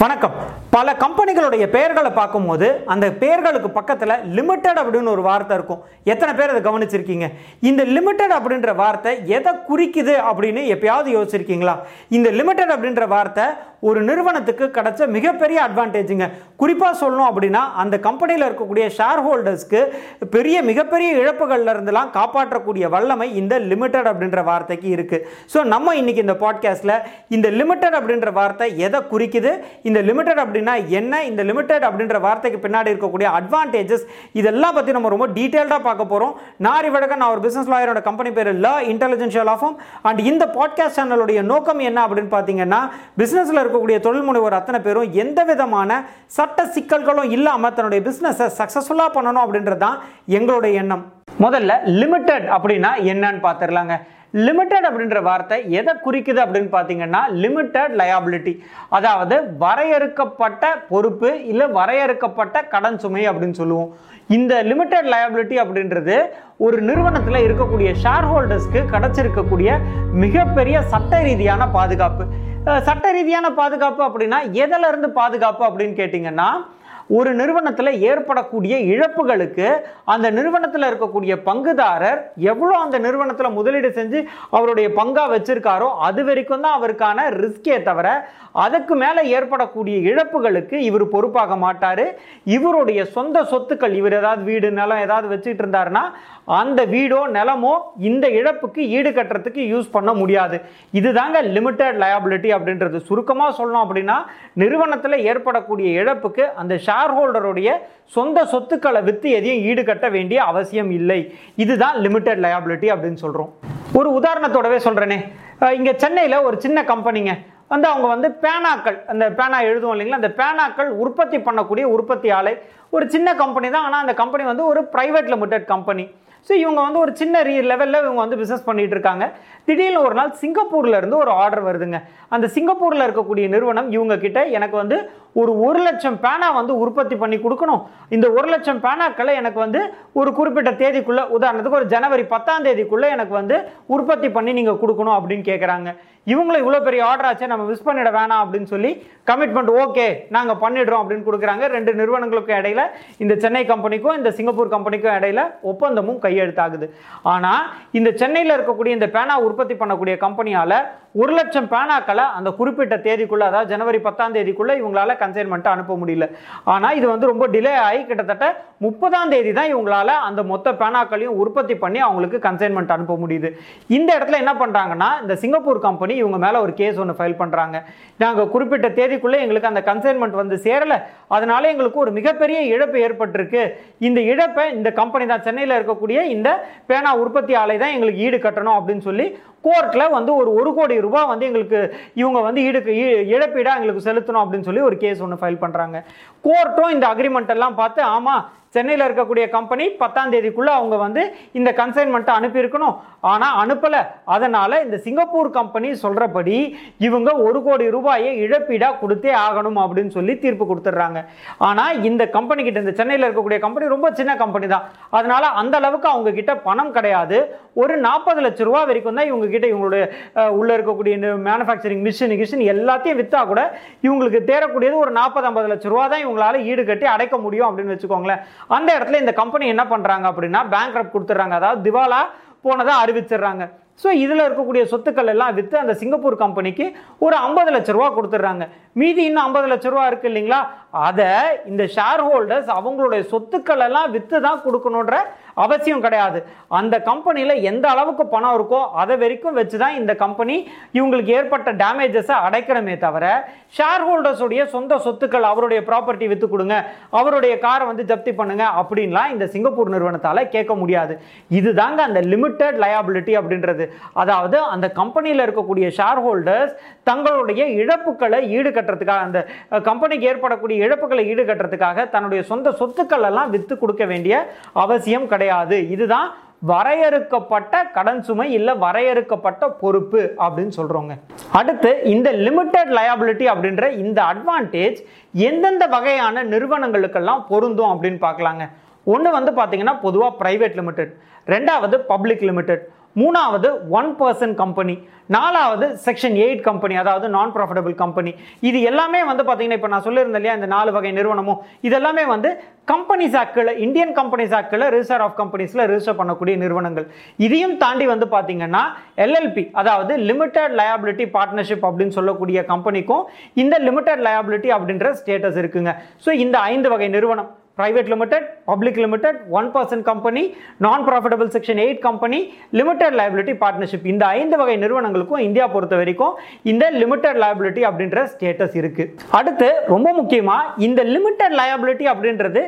வணக்கம். பல கம்பெனிகளுடைய பெயர்களை பார்க்கும்போது அந்த பெயர்களுக்கு பக்கத்தில் லிமிட்டட் அப்படின்னு ஒரு வார்த்தை இருக்கும். எத்தனை பேர் அதை கவனிச்சிருக்கீங்க? இந்த லிமிட்டட் அப்படின்ற வார்த்தை எதை குறிக்குது அப்படின்னு எப்பயாவது யோசிச்சிருக்கீங்களா? இந்த லிமிட்டட் அப்படின்ற வார்த்தை ஒரு நிறுவனத்துக்கு கிடைச்ச மிகப்பெரிய அட்வான்டேஜுங்க குறிப்பாக சொல்லணும் அப்படின்னா அந்த கம்பெனியில் இருக்கக்கூடிய ஷேர் ஹோல்டர்ஸ்க்கு பெரிய மிகப்பெரிய இழப்புகள்ல இருந்தெல்லாம் காப்பாற்றக்கூடிய வல்லமை இந்த லிமிட்டட் அப்படின்ற வார்த்தைக்கு இருக்கு. ஸோ நம்ம இன்னைக்கு இந்த பாட்காஸ்ட்ல இந்த லிமிட்டட் அப்படின்ற வார்த்தை எதை குறிக்குது? இந்த லிமிட்டட் அப்படின்னா என்ன? இந்த லிமிட்டட் அப்படின்ற வார்த்தைக்கு பின்னாடி இருக்கக்கூடிய அட்வான்டேஜஸ் இதெல்லாம் பற்றி நம்ம ரொம்ப டீட்டெயில்டாக பார்க்க போகிறோம் நாரி வழக்க நான் ஒரு பிஸ்னஸ் லாயரோட கம்பெனி பேர் ல இன்டெலிஜென்ஷியல் ஆஃபம் அண்ட் இந்த பாட்காஸ்ட் சேனலுடைய நோக்கம் என்ன அப்படின்னு பார்த்தீங்கன்னா பிஸ்னஸில் இருக்கக்கூடிய தொழில் முனைவர் அத்தனை பேரும் எந்த விதமான சட்ட சிக்கல்களும் இல்லாமல் தன்னுடைய பிஸ்னஸை சக்ஸஸ்ஃபுல்லாக பண்ணணும் அப்படின்றது தான் எங்களுடைய எண்ணம். முதல்ல லிமிட்டட் அப்படின்னா என்னன்னு பார்த்துடலாங்க லிமிட்டட் அப்படின்ற வார்த்தை எதை குறிக்குது அப்படின்னு பார்த்தீங்கன்னா லிமிட்டட் லயபிலிட்டி அதாவது வரையறுக்கப்பட்ட பொறுப்பு இல்லை வரையறுக்கப்பட்ட கடன் சுமை அப்படின்னு சொல்லுவோம். இந்த லிமிட்டட் லயபிலிட்டி அப்படின்றது ஒரு நிறுவனத்தில் இருக்கக்கூடிய ஷேர் ஹோல்டர்ஸ்க்கு கிடைச்சிருக்கக்கூடிய மிகப்பெரிய சட்ட ரீதியான பாதுகாப்பு. சட்ட ரீதியான பாதுகாப்பு அப்படின்னா எதில் இருந்து பாதுகாப்பு அப்படின்னு கேட்டிங்கன்னா ஒரு நிறுவனத்தில் ஏற்படக்கூடிய இழப்புகளுக்கு அந்த நிறுவனத்தில் இருக்கக்கூடிய பங்குதாரர் எவ்வளோ அந்த நிறுவனத்தில் முதலீடு செஞ்சு அவருடைய பங்காக வச்சுருக்காரோ அது வரைக்கும் தான் அவருக்கான ரிஸ்கே தவிர அதுக்கு மேலே ஏற்படக்கூடிய இழப்புகளுக்கு இவர் பொறுப்பாக மாட்டார். இவருடைய சொந்த சொத்துக்கள் இவர் ஏதாவது வீடு நிலம் ஏதாவது வச்சுட்டு இருந்தாருன்னா அந்த வீடோ நிலமோ இந்த இழப்புக்கு ஈடு கட்டுறதுக்கு யூஸ் பண்ண முடியாது. இதுதாங்க லிமிட்டட் லயபிலிட்டி அப்படின்றது. சுருக்கமாக சொல்லணும் அப்படின்னா நிறுவனத்தில் ஏற்படக்கூடிய இழப்புக்கு அந்த ஷேர் ஹோல்டருடைய சொந்த சொத்துக்களை விற்று எதையும் ஈடுகட்ட வேண்டிய அவசியம் இல்லை. இதுதான் லிமிட்டட் லயபிலிட்டி அப்படின்னு சொல்கிறோம் ஒரு உதாரணத்தோடவே சொல்கிறேனே இங்கே சென்னையில் ஒரு சின்ன கம்பெனிங்க வந்து அவங்க வந்து பேனாக்கள் அந்த பேனா எழுதுவோம் இல்லைங்களா? அந்த பேனாக்கள் உற்பத்தி பண்ணக்கூடிய உற்பத்தி ஆலை. ஒரு சின்ன கம்பெனி தான். ஆனால் அந்த கம்பெனி வந்து ஒரு ப்ரைவேட் லிமிடெட் கம்பெனி ஸோ இவங்க வந்து ஒரு சின்ன ரீ லெவலில் இவங்க வந்து பிஸ்னஸ் பண்ணிகிட்டு இருக்காங்க. திடீர்னு ஒரு நாள் சிங்கப்பூர்ல இருந்து ஒரு ஆர்டர் வருதுங்க. அந்த சிங்கப்பூரில் இருக்கக்கூடிய நிறுவனம் இவங்க கிட்ட எனக்கு வந்து ஒரு ஒரு லட்சம் பேனா வந்து உற்பத்தி பண்ணி கொடுக்கணும். இந்த ஒரு லட்சம் பேனாக்களை எனக்கு வந்து ஒரு குறிப்பிட்ட தேதிக்குள்ளே உதாரணத்துக்கு ஒரு ஜனவரி பத்தாம் தேதிக்குள்ளே எனக்கு வந்து உற்பத்தி பண்ணி நீங்கள் கொடுக்கணும் அப்படின்னு கேட்குறாங்க இவங்களும் இவ்வளோ பெரிய ஆர்டர் ஆச்சு நம்ம மிஸ் பண்ணிட வேணாம் அப்படின்னு சொல்லி கமிட்மெண்ட் ஓகே நாங்கள் பண்ணிடுறோம் அப்படின்னு கொடுக்குறாங்க. ரெண்டு நிறுவனங்களுக்கும் இடையில இந்த சென்னை கம்பெனிக்கும் இந்த சிங்கப்பூர் கம்பெனிக்கும் இடையில ஒப்பந்தமும் கையெழுத்தாகுது. ஆனால் இந்த சென்னையில் இருக்கக்கூடிய இந்த பேனா உற்பத்தி பண்ணக்கூடிய கம்பெனியால் ஒரு லட்சம் பேனாக்களை அந்த குறிப்பிட்ட தேதிக்குள்ளே அதாவது ஜனவரி பத்தாம் தேதிக்குள்ளே இவங்களால கன்சைன்மெண்ட்டை அனுப்ப முடியல. ஆனால் இது வந்து ரொம்ப டிலே ஆகி கிட்டத்தட்ட முப்பதாம் தேதி தான் இவங்களால அந்த மொத்த பேனாக்களையும் உற்பத்தி பண்ணி அவங்களுக்கு கன்சைன்மெண்ட் அனுப்ப முடியுது. இந்த இடத்துல என்ன பண்ணுறாங்கன்னா இந்த சிங்கப்பூர் கம்பெனி இவங்க மேலே ஒரு கேஸ் ஒன்று ஃபைல் பண்ணுறாங்க நாங்கள் குறிப்பிட்ட தேதிக்குள்ளே எங்களுக்கு அந்த கன்சைன்மெண்ட் வந்து சேரலை. அதனால எங்களுக்கு ஒரு மிகப்பெரிய இழப்பு ஏற்பட்டிருக்கு. இந்த இழப்பை இந்த கம்பெனி தான் சென்னையில் இருக்கக்கூடிய இந்த பேனா உற்பத்தி ஆலை தான் எங்களுக்கு ஈடு கட்டணும் அப்படின்னு சொல்லி கோர்ட்டில் வந்து ஒரு ஒரு கோடி ரூபாய் வந்து எங்களுக்கு இவங்க வந்து ஈடு இழப்பீடாக எங்களுக்கு செலுத்தணும் அப்படின்னு சொல்லி ஒரு கேஸ் ஒன்று ஃபைல் பண்ணுறாங்க கோர்ட்டும் இந்த அக்ரிமெண்ட் எல்லாம் பார்த்து ஆமாம் சென்னையில் இருக்கக்கூடிய கம்பெனி பத்தாம் தேதிக்குள்ளே அவங்க வந்து இந்த கன்சைன்மெண்ட்டை அனுப்பியிருக்கணும். ஆனால் அனுப்பலை. அதனால் இந்த சிங்கப்பூர் கம்பெனி சொல்கிறபடி இவங்க ஒரு கோடி ரூபாயை இழப்பீடாக கொடுத்தே ஆகணும் அப்படின்னு சொல்லி தீர்ப்பு கொடுத்துட்றாங்க. ஆனால் இந்த கம்பெனி கிட்ட இந்த சென்னையில் இருக்கக்கூடிய கம்பெனி ரொம்ப சின்ன கம்பெனி தான். அதனால் அந்த அளவுக்கு அவங்க கிட்ட பணம் கிடையாது. ஒரு நாற்பது லட்ச ரூபா வரைக்கும் தான் இவங்க கிட்ட இவங்களுடைய உள்ளே உள்ள இருக்கக்கூடிய இந்த மேனுஃபேக்சரிங் மிஷின் கிஷின் எல்லாத்தையும் விற்றா கூட இவங்களுக்கு தேரக்கூடியது ஒரு நாற்பது ஐம்பது லட்ச ரூபா தான் இவங்களால ஈடு கட்டி அடைக்க முடியும் அப்படின்னு வச்சுக்கோங்களேன். அந்த இடத்துல இந்த கம்பெனி என்ன பண்ணுறாங்க அப்படின்னா பேங்க் கொடுத்துட்றாங்க. அதாவது திவாலா போனதாக அறிவிச்சிடுறாங்க. ஸோ இதில் இருக்கக்கூடிய சொத்துக்கள் எல்லாம் விற்று அந்த சிங்கப்பூர் கம்பெனிக்கு ஒரு ஐம்பது லட்ச ரூபா கொடுத்துட்றாங்க. மீதி இன்னும் ஐம்பது லட்ச ரூபா இருக்குது இல்லைங்களா? அதை இந்த ஷேர் ஹோல்டர்ஸ் அவங்களுடைய சொத்துக்கள் எல்லாம் விற்று தான் கொடுக்கணுன்ற அவசியம் கிடையாது. அந்த கம்பெனியில் எந்த அளவுக்கு பணம் இருக்கோ அதை வரைக்கும் வச்சு தான் இந்த கம்பெனி இவங்களுக்கு ஏற்பட்ட டேமேஜஸை அடைக்கணுமே தவிர ஷேர் ஹோல்டர்ஸுடைய சொந்த சொத்துக்கள் அவருடைய ப்ராப்பர்ட்டி விற்று கொடுங்க அவருடைய காரை வந்து ஜப்தி பண்ணுங்க அப்படின்லாம் இந்த சிங்கப்பூர் நிறுவனத்தால் கேட்க முடியாது. இதுதாங்க அந்த லிமிட்டட் லயபிலிட்டி அப்படின்றது. அதாவது அந்த கம்பெனியில் இருக்கக்கூடிய ஷேர் ஹோல்டர்ஸ் தங்களுடைய இழப்புகளை ஈடுகட்டுறதுக்காக அந்த கம்பெனிக்கு ஏற்படக்கூடிய இழப்புகளை ஈடுகட்டுறதுக்காக தன்னுடைய சொந்த சொத்துக்கள் எல்லாம் விற்று கொடுக்க வேண்டிய அவசியம் கிடையாது. இதுதான் வரையறுக்கப்பட்ட கடன் சுமை இல்லை வரையறுக்கப்பட்ட பொறுப்பு அப்படின்னு சொல்றோங்க. அடுத்து இந்த லிமிட்டெட் லயபிலிட்டி அப்படின்ற இந்த அட்வான்டேஜ் எந்தெந்த வகையான நிறுவனங்களுக்கெல்லாம் பொருந்தும் அப்படின்னு பார்க்கலாங்க. ஒன்று வந்து பார்த்தீங்கன்னா பொதுவாக பிரைவேட் லிமிடெட் ரெண்டாவது பப்ளிக் லிமிடெட் மூணாவது ஒன் பர்சன் கம்பெனி நாலாவது செக்ஷன் எயிட் கம்பெனி அதாவது நான் ப்ராஃபிட்டபிள் கம்பெனி இது எல்லாமே வந்து பார்த்தீங்கன்னா இப்போ நான் சொல்லியிருந்தேன் இல்லையா இந்த நாலு வகை நிறுவனமும் இதெல்லாமே வந்து கம்பெனிஸ் ஆக்கில் இந்தியன் கம்பெனிஸ் ஆக்கில் ரிஜிஸ்டர் ஆஃப் கம்பெனிஸில் ரிஜிஸ்டர் பண்ணக்கூடிய நிறுவனங்கள். இதையும் தாண்டி வந்து பார்த்தீங்கன்னா எல்எல்பி அதாவது லிமிடெட் லயபிலிட்டி பார்ட்னர்ஷிப் அப்படின்னு சொல்லக்கூடிய கம்பெனிக்கும் இந்த லிமிடெட் லயபிலிட்டி அப்படின்ற ஸ்டேட்டஸ் இருக்குங்க. ஸோ இந்த ஐந்து வகை நிறுவனம் private limited public limited one person company non profitable section eight company limited liability partnership இந்த ஐந்து வகை நிறுவனங்களுக்கும் இந்தியா பொறுத்த வரைக்கும் இந்த லிமிடெட் liability அப்படின்ற ஸ்டேட்டஸ் இருக்கு. அடுத்து ரொம்ப முக்கியமா இந்த லிமிடெட் லயபிலிட்டி அப்படின்றது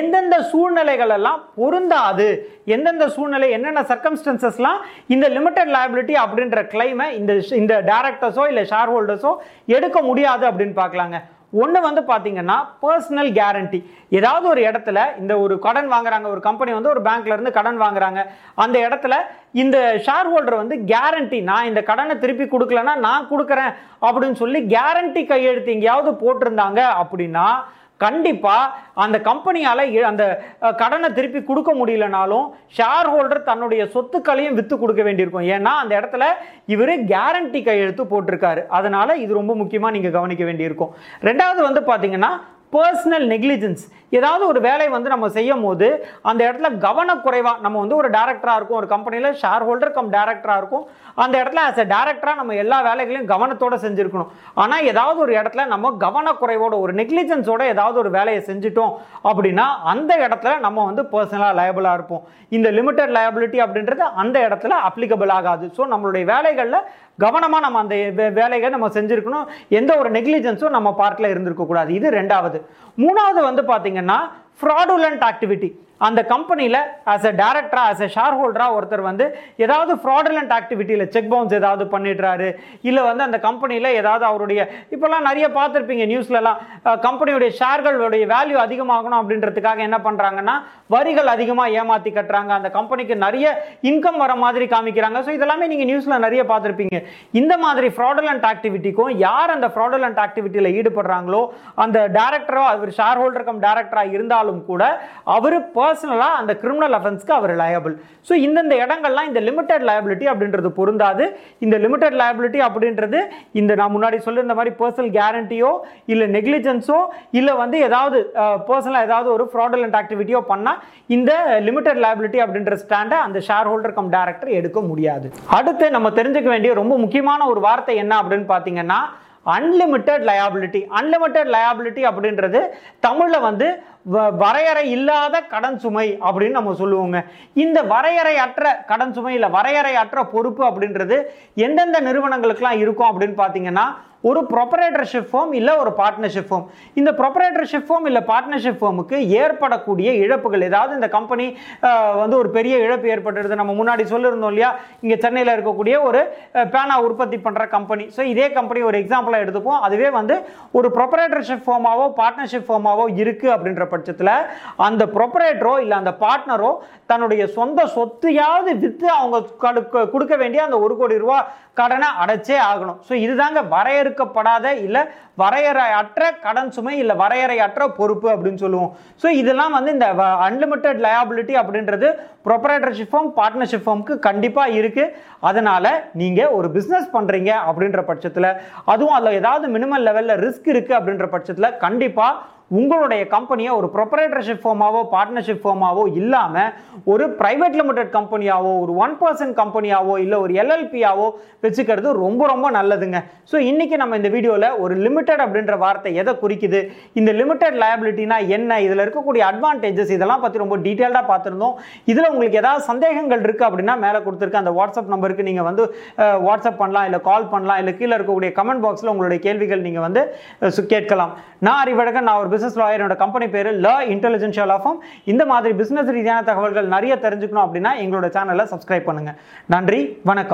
எந்தெந்த சூழ்நிலைகள் எல்லாம் பொருந்தாது எந்தெந்த சூழ்நிலை என்னென்ன சர்க்கம்ஸ்டன்சஸ்லாம் இந்த லிமிடெட் லயபிலிட்டி அப்படின்ற கிளைமை இந்த இந்த டேரக்டர்ஸோ இல்லை ஷேர் ஹோல்டர்ஸோ எடுக்க முடியாது அப்படின்னு பார்க்கலாங்க. ஒன்று வந்து பார்த்தீங்கன்னா பர்சனல் கேரண்டி ஏதாவது ஒரு இடத்துல இந்த ஒரு கடன் வாங்குறாங்க ஒரு கம்பெனி வந்து ஒரு பேங்க்லேருந்து கடன் வாங்குறாங்க. அந்த இடத்துல இந்த ஷேர் ஹோல்டர் வந்து கேரண்டி நான் இந்த கடனை திருப்பி கொடுக்கலன்னா நான் கொடுக்குறேன் அப்படின்னு சொல்லி கேரண்டி கையெழுத்து எங்கேயாவது போட்டிருந்தாங்க அப்படின்னா கண்டிப்பாக அந்த கம்பெனியால் இ- அந்த கடனை திருப்பி கொடுக்க முடியலனாலும் ஷேர் ஹோல்டர் தன்னுடைய சொத்துக்களையும் விற்று கொடுக்க வேண்டியிருக்கும். ஏன்னா அந்த இடத்துல இவர் கேரண்டி கையெழுத்து போட்டிருக்காரு. அதனால் இது ரொம்ப முக்கியமாக நீங்கள் கவனிக்க வேண்டியிருக்கும். ரெண்டாவது வந்து பார்த்தீங்கன்னா பர்சனல் நெக்லிஜென்ஸ் ஏதாவது ஒரு வேலை வந்து நம்ம செய்யும் போது அந்த இடத்துல கவனக்குறைவாக நம்ம வந்து ஒரு டேரக்டராக இருக்கும் ஒரு கம்பெனியில் ஷேர் ஹோல்டர் கம் டேரக்டராக இருக்கும் அந்த இடத்துல ஆஸ் அ டேரக்டராக நம்ம எல்லா வேலைகளையும் கவனத்தோடு செஞ்சுருக்கணும். ஆனால் ஏதாவது ஒரு இடத்துல நம்ம கவனக்குறைவோட ஒரு நெக்லிஜென்ஸோட ஏதாவது ஒரு வேலையை செஞ்சுட்டோம் அப்படின்னா அந்த இடத்துல நம்ம வந்து பர்சனலாக லயபிளாக இருப்போம். இந்த லிமிடெட் லயபிலிட்டி அப்படின்றது அந்த இடத்துல அப்ளிகபிள் ஆகாது. ஸோ நம்மளுடைய வேலைகளில் கவனமாக நம்ம அந்த வே- வேலைகளை நம்ம செஞ்சுருக்கணும். எந்த ஒரு நெக்லிஜென்ஸும் நம்ம பார்ட்டில் இருந்திருக்கக்கூடாது. இது ரெண்டாவது. மூணாவது வந்து பார்த்திங்கன்னா ஃப்ராடுலண்ட் ஆக்டிவிட்டி அந்த கம்பெனியில் ஆஸ் அ டேரக்டராக ஆஸ் அ ஷேர் ஹோல்டராக ஒருத்தர் வந்து ஏதாவது ஃப்ராடலண்ட் ஆக்டிவிட்டியில் செக் பவுன்ஸ் ஏதாவது பண்ணிடுறாரு இல்லை வந்து அந்த கம்பெனியில் ஏதாவது அவருடைய இப்போல்லாம் நிறைய பார்த்துருப்பீங்க நியூஸ்லலாம் கம்பெனியுடைய ஷேர்களுடைய வேல்யூ அதிகமாகணும் அப்படின்றதுக்காக என்ன பண்ணுறாங்கன்னா வரிகள் அதிகமாக ஏமாற்றி கட்டுறாங்க. அந்த கம்பெனிக்கு நிறைய இன்கம் வர மாதிரி காமிக்கிறாங்க. ஸோ இதெல்லாமே நீங்கள் நியூஸில் நிறைய பார்த்துருப்பீங்க. இந்த மாதிரி ஃப்ராடலண்ட் ஆக்டிவிட்டிக்கும் யார் அந்த ஃப்ராடலண்ட் ஆக்டிவிட்டியில் ஈடுபடுறாங்களோ அந்த டேரக்டரோ அவர் ஷேர் ஹோல்டர் கம் டேரக்டராக இருந்தாலும் கூட அவர் பர்சனலாக அந்த கிரிமினல் அஃபென்ஸ்க்கு அவர் லயபிள் ஸோ இந்தந்த இடங்கள்லாம் இந்த லிமிடெட் லயபிலிட்டி அப்படின்றது பொருந்தாது. இந்த லிமிடெட் லயபிலிட்டி அப்படின்றது இந்த நான் முன்னாடி சொல்லியிருந்த மாதிரி பர்சனல் கேரண்டியோ இல்லை நெக்லிஜென்ஸோ இல்லை வந்து ஏதாவது பர்சனலாக ஏதாவது ஒரு ஃப்ராடலண்ட் ஆக்டிவிட்டியோ பண்ணால் இந்த லிமிடெட் லயபிலிட்டி அப்படின்ற ஸ்டாண்டை அந்த ஷேர் ஹோல்டர் கம் டேரக்டர் எடுக்க முடியாது. அடுத்து நம்ம தெரிஞ்சுக்க வேண்டிய ரொம்ப முக்கியமான ஒரு வார்த்தை என்ன அப்படின்னு பார்த்தீங்கன்னா அன்லிமிட்டெட் லயபிலிட்டி அன்லிமிட்டெட் லயபிலிட்டி அப்படின்றது தமிழில் வந்து வரையறை இல்லாத கடன் சுமை அப்படின்னு நம்ம சொல்லுவோங்க. இந்த வரையறையற்ற கடன் சுமை இல்லை வரையறை அற்ற பொறுப்பு அப்படின்றது எந்தெந்த நிறுவனங்களுக்குலாம் இருக்கும் அப்படின்னு பார்த்தீங்கன்னா ஒரு ப்ரொப்பரேட்டர்ஷிப் ஃபார்ம் இல்லை ஒரு பார்ட்னர்ஷிப் ஃபார்ம் இந்த ப்ரொப்பரேட்டர்ஷிப் ஃபார்ம் இல்லை பார்ட்னர்ஷிப் ஃபார்முக்கு ஏற்படக்கூடிய இழப்புகள் ஏதாவது இந்த கம்பெனி வந்து ஒரு பெரிய இழப்பு ஏற்பட்டுருது. நம்ம முன்னாடி சொல்லியிருந்தோம் இல்லையா? இங்கே சென்னையில் இருக்கக்கூடிய ஒரு பேனா உற்பத்தி பண்ணுற கம்பெனி ஸோ இதே கம்பெனி ஒரு எக்ஸாம்பிளாக எடுத்துப்போம் அதுவே வந்து ஒரு ப்ரொப்பரேட்டர்ஷிப் ஃபார்மாவோ பார்ட்னர்ஷிப் ஃபார்மாவோ இருக்குது அப்படின்ற பட்சத்தில் அந்த ப்ரொப்பரேட்டரோ இல்லை அந்த பார்ட்னரோ தன்னுடைய சொந்த சொத்தையாவது விற்று அவங்க கொடுக்க வேண்டிய அந்த ஒரு கோடி ரூபா கடனை அடைச்சே ஆகணும். ஸோ இதுதாங்க வரையறுக்கப்படாத இல்லை வரையறையற்ற கடன் சுமை இல்லை வரையறையற்ற பொறுப்பு அப்படின்னு சொல்லுவோம். ஸோ இதெல்லாம் வந்து இந்த அன்லிமிட்டெட் லயபிலிட்டி அப்படின்றது ப்ரொப்பரேட்டர்ஷிப் ஃபார்ம் பார்ட்னர்ஷிப் ஃபார்முக்கு கண்டிப்பாக இருக்குது அதனால் நீங்கள் ஒரு பிஸ்னஸ் பண்ணுறீங்க அப்படின்ற பட்சத்தில் அதுவும் அதில் ஏதாவது மினிமம் லெவலில் ரிஸ்க் இருக்குது அப்படின்ற பட்சத்தில் கண்டிப்பாக உங்களுடைய கம்பெனியை ஒரு ப்ரொப்பரேட்டர்ஷிப் ஃபார்மாவோ பார்ட்னர்ஷிப் ஃபார்மாவோ இல்லாமல் ஒரு ப்ரைவேட் லிமிடெட் கம்பெனியாவோ ஒரு ஒன் பர்சன்ட் கம்பெனியாவோ இல்லை ஒரு எல்எல்பியாவோ வச்சுக்கிறது ரொம்ப ரொம்ப நல்லதுங்க. ஸோ இன்றைக்கி நம்ம இந்த வீடியோவில் ஒரு லிமிடெட் அப்படின்ற வார்த்தை எதை குறிக்குது? இந்த லிமிடெட் லயபிலிட்டினா என்ன? இதில் இருக்கக்கூடிய அட்வான்டேஜஸ் இதெல்லாம் பற்றி ரொம்ப டீட்டெயில்டாக பார்த்துருந்தோம். இதில் உங்களுக்கு ஏதாவது சந்தேகங்கள் இருக்குது அப்படின்னா மேலே கொடுத்துருக்க அந்த வாட்ஸ்அப் நம்பருக்கு நீங்கள் வந்து வாட்ஸ்அப் பண்ணலாம் இல்லை கால் பண்ணலாம் இல்லை கீழே இருக்கக்கூடிய கமெண்ட் பாக்ஸில் உங்களுடைய கேள்விகள் நீங்கள் வந்து கேட்கலாம். நான் அறிவழகன் நான் ஒரு பிசினஸ் பிஸ்னஸ் லாயரோட கம்பெனி பேர் ல இன்டெலிஜென்ஷியல் ஆஃபம் இந்த மாதிரி பிசினஸ் ரீதியான தகவல்கள் நிறைய தெரிஞ்சுக்கணும் அப்படின்னா எங்களோட சேனலை சப்ஸ்கிரைப் பண்ணுங்கள் நன்றி வணக்கம்.